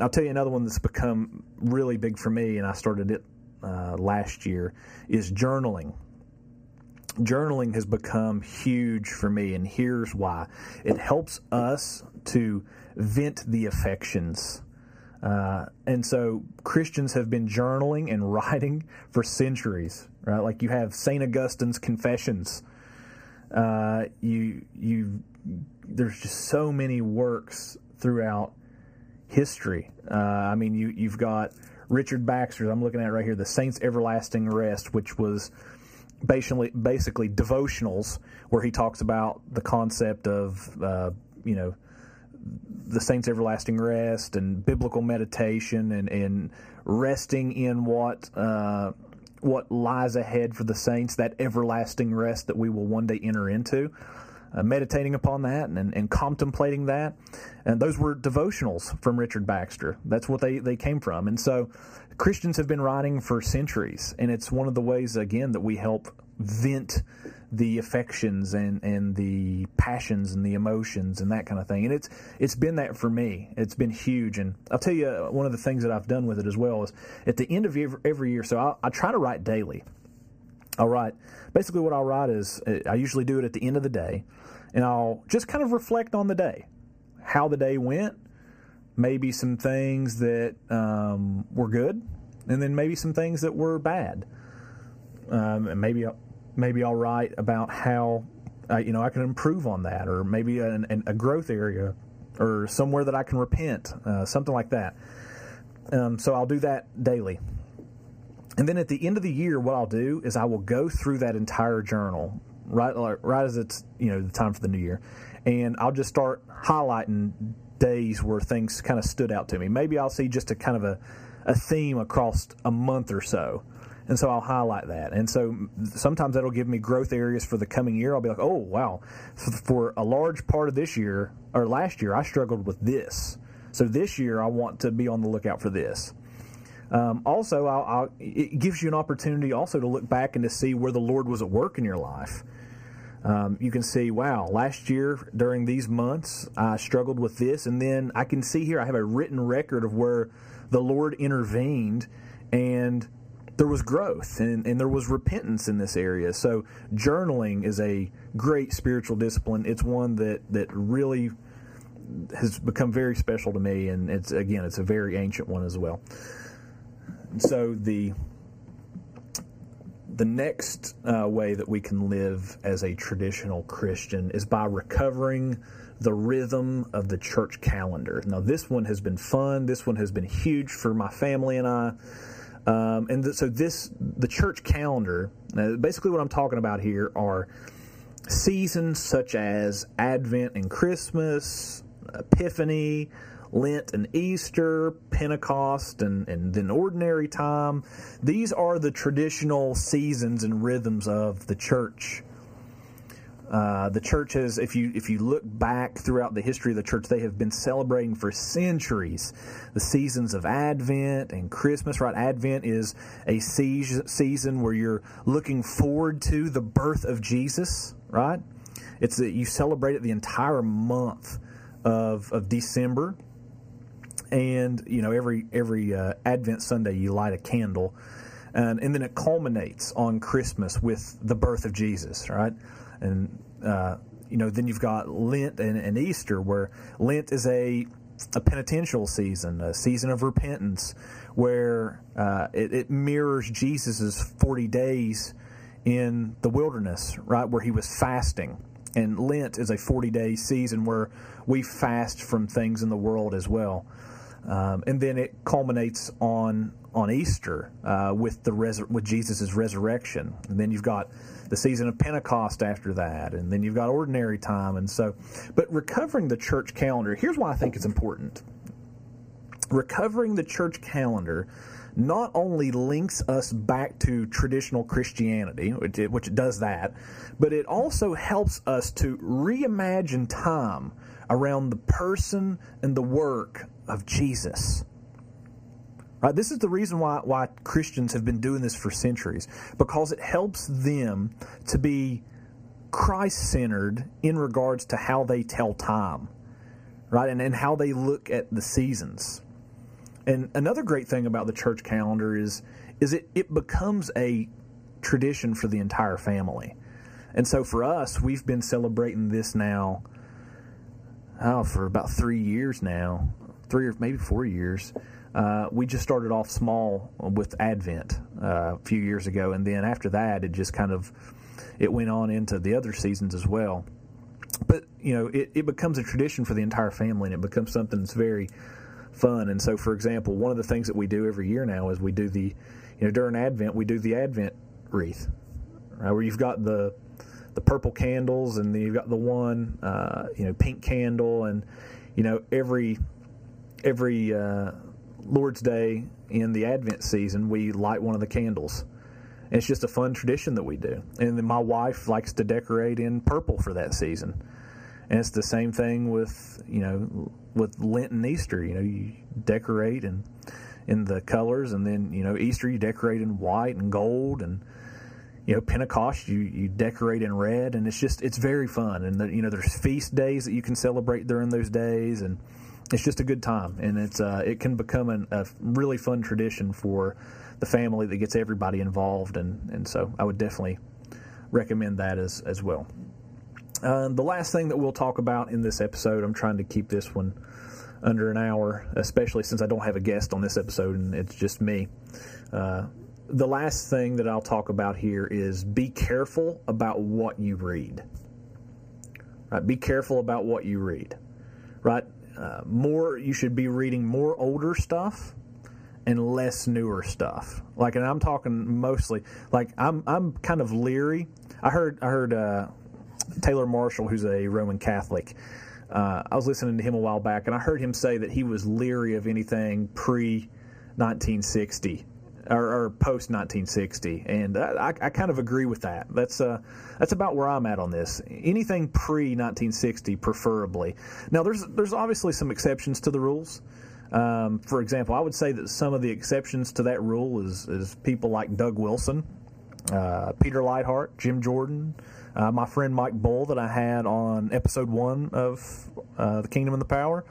Speaker 1: I'll tell you another one that's become really big for me and I started it uh, last year is journaling. Journaling has become huge for me, and here's why. It helps us to vent the affections uh, and so Christians have been journaling and *laughs* writing for centuries, right? Like you have Saint Augustine's Confessions. Uh, you you there's just so many works throughout history. Uh, I mean, you you've got Richard Baxter's. I'm looking at right here, the Saints' Everlasting Rest, which was basically basically devotionals where he talks about the concept of uh, you know the saints' everlasting rest and biblical meditation and, and resting in what uh, what lies ahead for the saints, that everlasting rest that we will one day enter into. Uh, meditating upon that and, and contemplating that. And those were devotionals from Richard Baxter. That's what they, they came from. And so Christians have been writing for centuries. And it's one of the ways, again, that we help vent the affections and, and the passions and the emotions and that kind of thing. And it's it's been that for me. It's been huge. And I'll tell you uh, one of the things that I've done with it as well is at the end of every year. So I, I try to write daily. I'll write basically what I'll write is uh, I usually do it at the end of the day, and I'll just kind of reflect on the day, how the day went, maybe some things that um, were good, and then maybe some things that were bad. Um, and maybe maybe I'll write about how uh, you know I can improve on that, or maybe an, an, a growth area, or somewhere that I can repent, uh, something like that. Um, so I'll do that daily. And then at the end of the year, what I'll do is I will go through that entire journal right like, right as it's you know the time for the new year, and I'll just start highlighting days where things kind of stood out to me. Maybe I'll see just a kind of a, a theme across a month or so. And so I'll highlight that. And so sometimes that'll give me growth areas for the coming year. I'll be like, oh, wow, for a large part of this year or last year, I struggled with this. So this year, I want to be on the lookout for this. Um, also, I'll, I'll, it gives you an opportunity also to look back and to see where the Lord was at work in your life. Um, you can see, wow, last year during these months, I struggled with this. And then I can see here, I have a written record of where the Lord intervened and there was growth and, and there was repentance in this area. So, journaling is a great spiritual discipline. It's one that, that really has become very special to me. And it's, again, it's a very ancient one as well. So, the the next uh, way that we can live as a traditional Christian is by recovering the rhythm of the church calendar. Now, this one has been fun. This one has been huge for my family and I. Um, and th- so, this the church calendar. Uh, basically, what I'm talking about here are seasons such as Advent and Christmas, Epiphany, Lent and Easter, Pentecost, and, and then ordinary time. These are the traditional seasons and rhythms of the church. Uh, the church has, if you if you look back throughout the history of the church, they have been celebrating for centuries the seasons of Advent and Christmas. Right, Advent is a season where you're looking forward to the birth of Jesus. Right, it's that you celebrate it the entire month of of December and you know every every uh, Advent Sunday you light a candle, and and then it culminates on Christmas with the birth of Jesus, right? And uh, you know then you've got Lent and, and Easter, where Lent is a a penitential season, a season of repentance, where uh, it, it mirrors Jesus's forty days in the wilderness, right, where he was fasting. And Lent is a 40 day season where we fast from things in the world as well. Um, and then it culminates on on Easter uh, with the with Jesus' resurrection. And then you've got the season of Pentecost after that, and then you've got ordinary time. And so, but recovering the church calendar. Here's why I think it's important. Recovering the church calendar not only links us back to traditional Christianity, which it, which it does that, but it also helps us to reimagine time around the person and the work of Jesus. Right? This is the reason why, why Christians have been doing this for centuries, because it helps them to be Christ centered in regards to how they tell time, right? And, and how they look at the seasons. And another great thing about the church calendar is, is it, it becomes a tradition for the entire family. And so for us, we've been celebrating this now oh, for about three years now, three or maybe four years. Uh, we just started off small with Advent uh, a few years ago, and then after that, it just kind of it went on into the other seasons as well. But you know, it, it becomes a tradition for the entire family, and it becomes something that's very fun. And so, for example, one of the things that we do every year now is we do the, you know, during Advent we do the Advent wreath, right, where you've got the the purple candles, and then you've got the one, uh, you know, pink candle, and you know every every uh, Lord's Day in the Advent season, we light one of the candles. And it's just a fun tradition that we do. And then my wife likes to decorate in purple for that season. And it's the same thing with you know with Lent and Easter. You know, you decorate and in the colors, and then you know Easter you decorate in white and gold, and you know Pentecost you you decorate in red, and it's just it's very fun. And the, you know there's feast days that you can celebrate during those days, and it's just a good time, and it's uh, it can become an, a really fun tradition for the family that gets everybody involved, and and so I would definitely recommend that as as well. Uh, the last thing that we'll talk about in this episode, I'm trying to keep this one under an hour, especially since I don't have a guest on this episode and it's just me. Uh, the last thing that I'll talk about here is be careful about what you read. Right? Be careful about what you read. Right? Uh, more, you should be reading more older stuff and less newer stuff. Like, and I'm talking mostly like I'm I'm kind of leery. I heard I heard uh, Taylor Marshall, who's a Roman Catholic. Uh, I was listening to him a while back, and I heard him say that he was leery of anything pre 1960 or, or post 1960, and I, I, kind of agree with that. That's uh, that's about where I'm at on this. Anything pre 1960, preferably. Now, there's there's obviously some exceptions to the rules. Um, for example, I would say that some of the exceptions to that rule is is people like Doug Wilson, uh, Peter Leithart, Jim Jordan, uh, my friend Mike Bull that I had on episode one of uh, the Kingdom and the Power,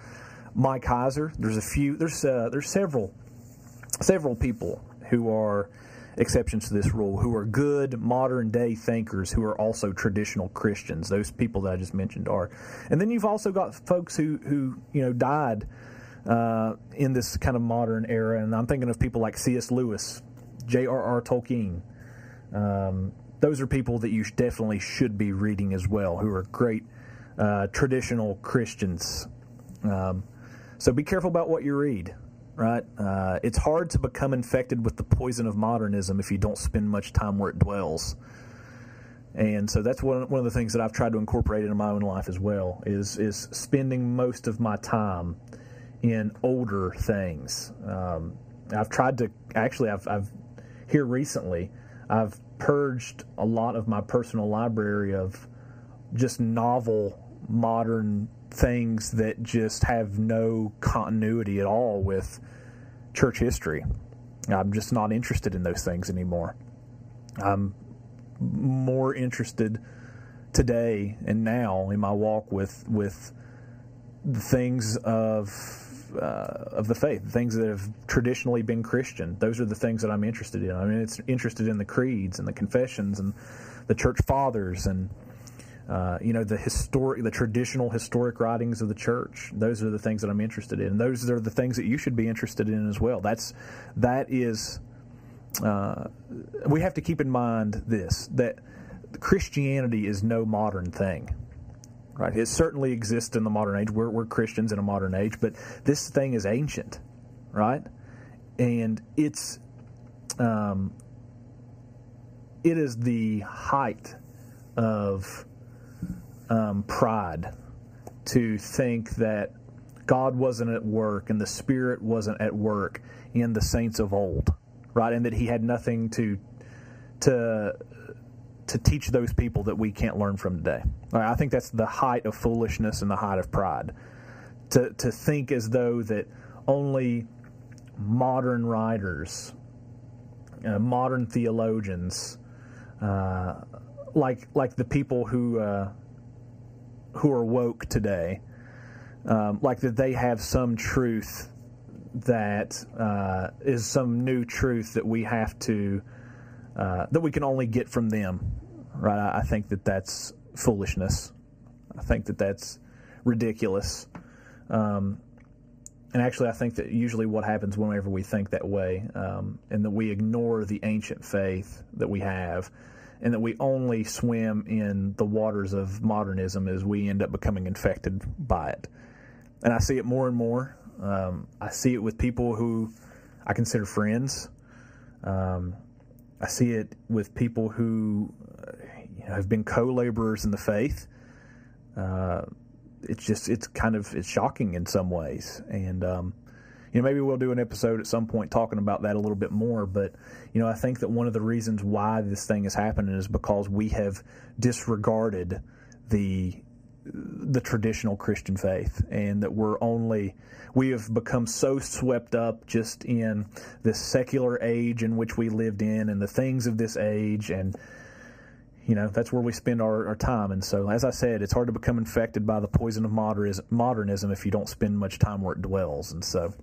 Speaker 1: Mike Heiser. There's a few. There's uh, there's several several people who are exceptions to this rule, who are good modern day thinkers who are also traditional Christians. Those people that I just mentioned are, and then you've also got folks who who you know died uh, in this kind of modern era, and I'm thinking of people like C.S. Lewis, J.R.R. Tolkien. Um, those are people that you definitely should be reading as well, who are great uh, traditional Christians. Um, so be careful about what you read right? Uh, it's hard to become infected with the poison of modernism if you don't spend much time where it dwells. And so that's one, one of the things that I've tried to incorporate into my own life as well is is spending most of my time in older things. Um, I've tried to actually I've, I've here recently I've purged a lot of my personal library of just novel modern things that just have no continuity at all with church history. I'm just not interested in those things anymore. I'm more interested today and now in my walk with with the things of uh, of the faith, things that have traditionally been Christian. Those are the things that I'm interested in. I mean, it's interested in the creeds and the confessions and the church fathers and uh, you know the historic, the traditional historic writings of the church. Those are the things that I'm interested in. Those are the things that you should be interested in as well. That's that is. Uh, we have to keep in mind this that Christianity is no modern thing. Right? It certainly exists in the modern age. We're, we're Christians in a modern age, but this thing is ancient, right? And it's um, it is the height of um, pride to think that God wasn't at work and the Spirit wasn't at work in the saints of old, right? And that He had nothing to to to teach those people that we can't learn from today. Right, I think that's the height of foolishness and the height of pride. To to think as though that only modern writers, uh, modern theologians, uh, like like the people who uh, who are woke today, um, like that they have some truth that uh, is some new truth that we have to uh, that we can only get from them, right? I, I, think that that's foolishness. I think that that's ridiculous. Um, and actually, I think that usually what happens whenever we think that way, um, and that we ignore the ancient faith that we have, and that we only swim in the waters of modernism as we end up becoming infected by it. And I see it more and more. Um, I see it with people who I consider friends. Um, I see it with people who uh, you know, have been co-laborers in the faith. Uh, it's just it's kind of it's shocking in some ways, and um, you know, maybe we'll do an episode at some point talking about that a little bit more. But, you know, I think that one of the reasons why this thing is happening is because we have disregarded the the traditional Christian faith, and that we're only we have become so swept up just in this secular age in which we lived in, and the things of this age, and you know that's where we spend our, our time. And so, as I said, it's hard to become infected by the poison of modernism, modernism if you don't spend much time where it dwells. And so.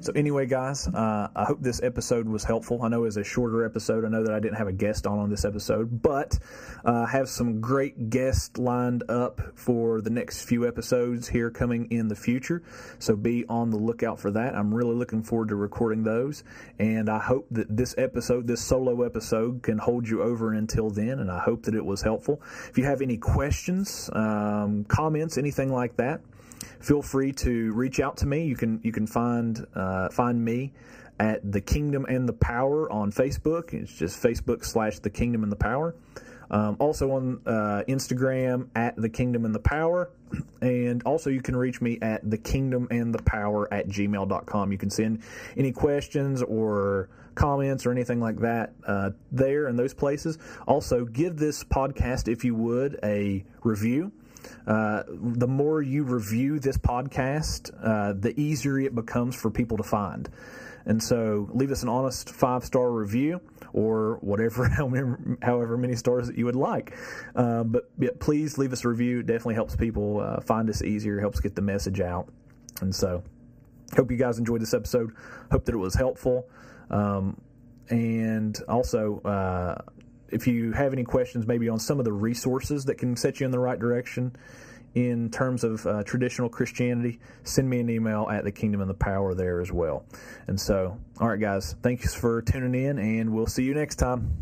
Speaker 1: So, anyway, guys, uh, I hope this episode was helpful. I know it was a shorter episode. I know that I didn't have a guest on on this episode, but uh, I uh, have some great guests lined up for the next few episodes here coming in the future. So, be on the lookout for that. I'm really looking forward to recording those, and I hope that this episode, this solo episode, can hold you over until then, and I hope that it was helpful. If you have any questions, um, comments, anything like that, feel free to reach out to me. You can you can find uh, find me at the Kingdom and the Power on Facebook. It's just Facebook slash the Kingdom and the Power. Um, also on uh, Instagram at the Kingdom and the Power. And also you can reach me at the Kingdom and the Power at gmail.com. You can send any questions or comments or anything like that uh, there in those places. Also, give this podcast, if you would, a review. Uh, the more you review this podcast, uh, the easier it becomes for people to find. And so leave us an honest five star review or whatever, *laughs* however many stars that you would like. Uh, but yeah, please leave us a review. It definitely helps people uh, find us easier, helps get the message out. And so hope you guys enjoyed this episode. Hope that it was helpful. Um, and also, uh, if you have any questions, maybe on some of the resources that can set you in the right direction in terms of uh, traditional Christianity, send me an email at the Kingdom and the Power there as well. And so, all right, guys, thanks for tuning in, and we'll see you next time.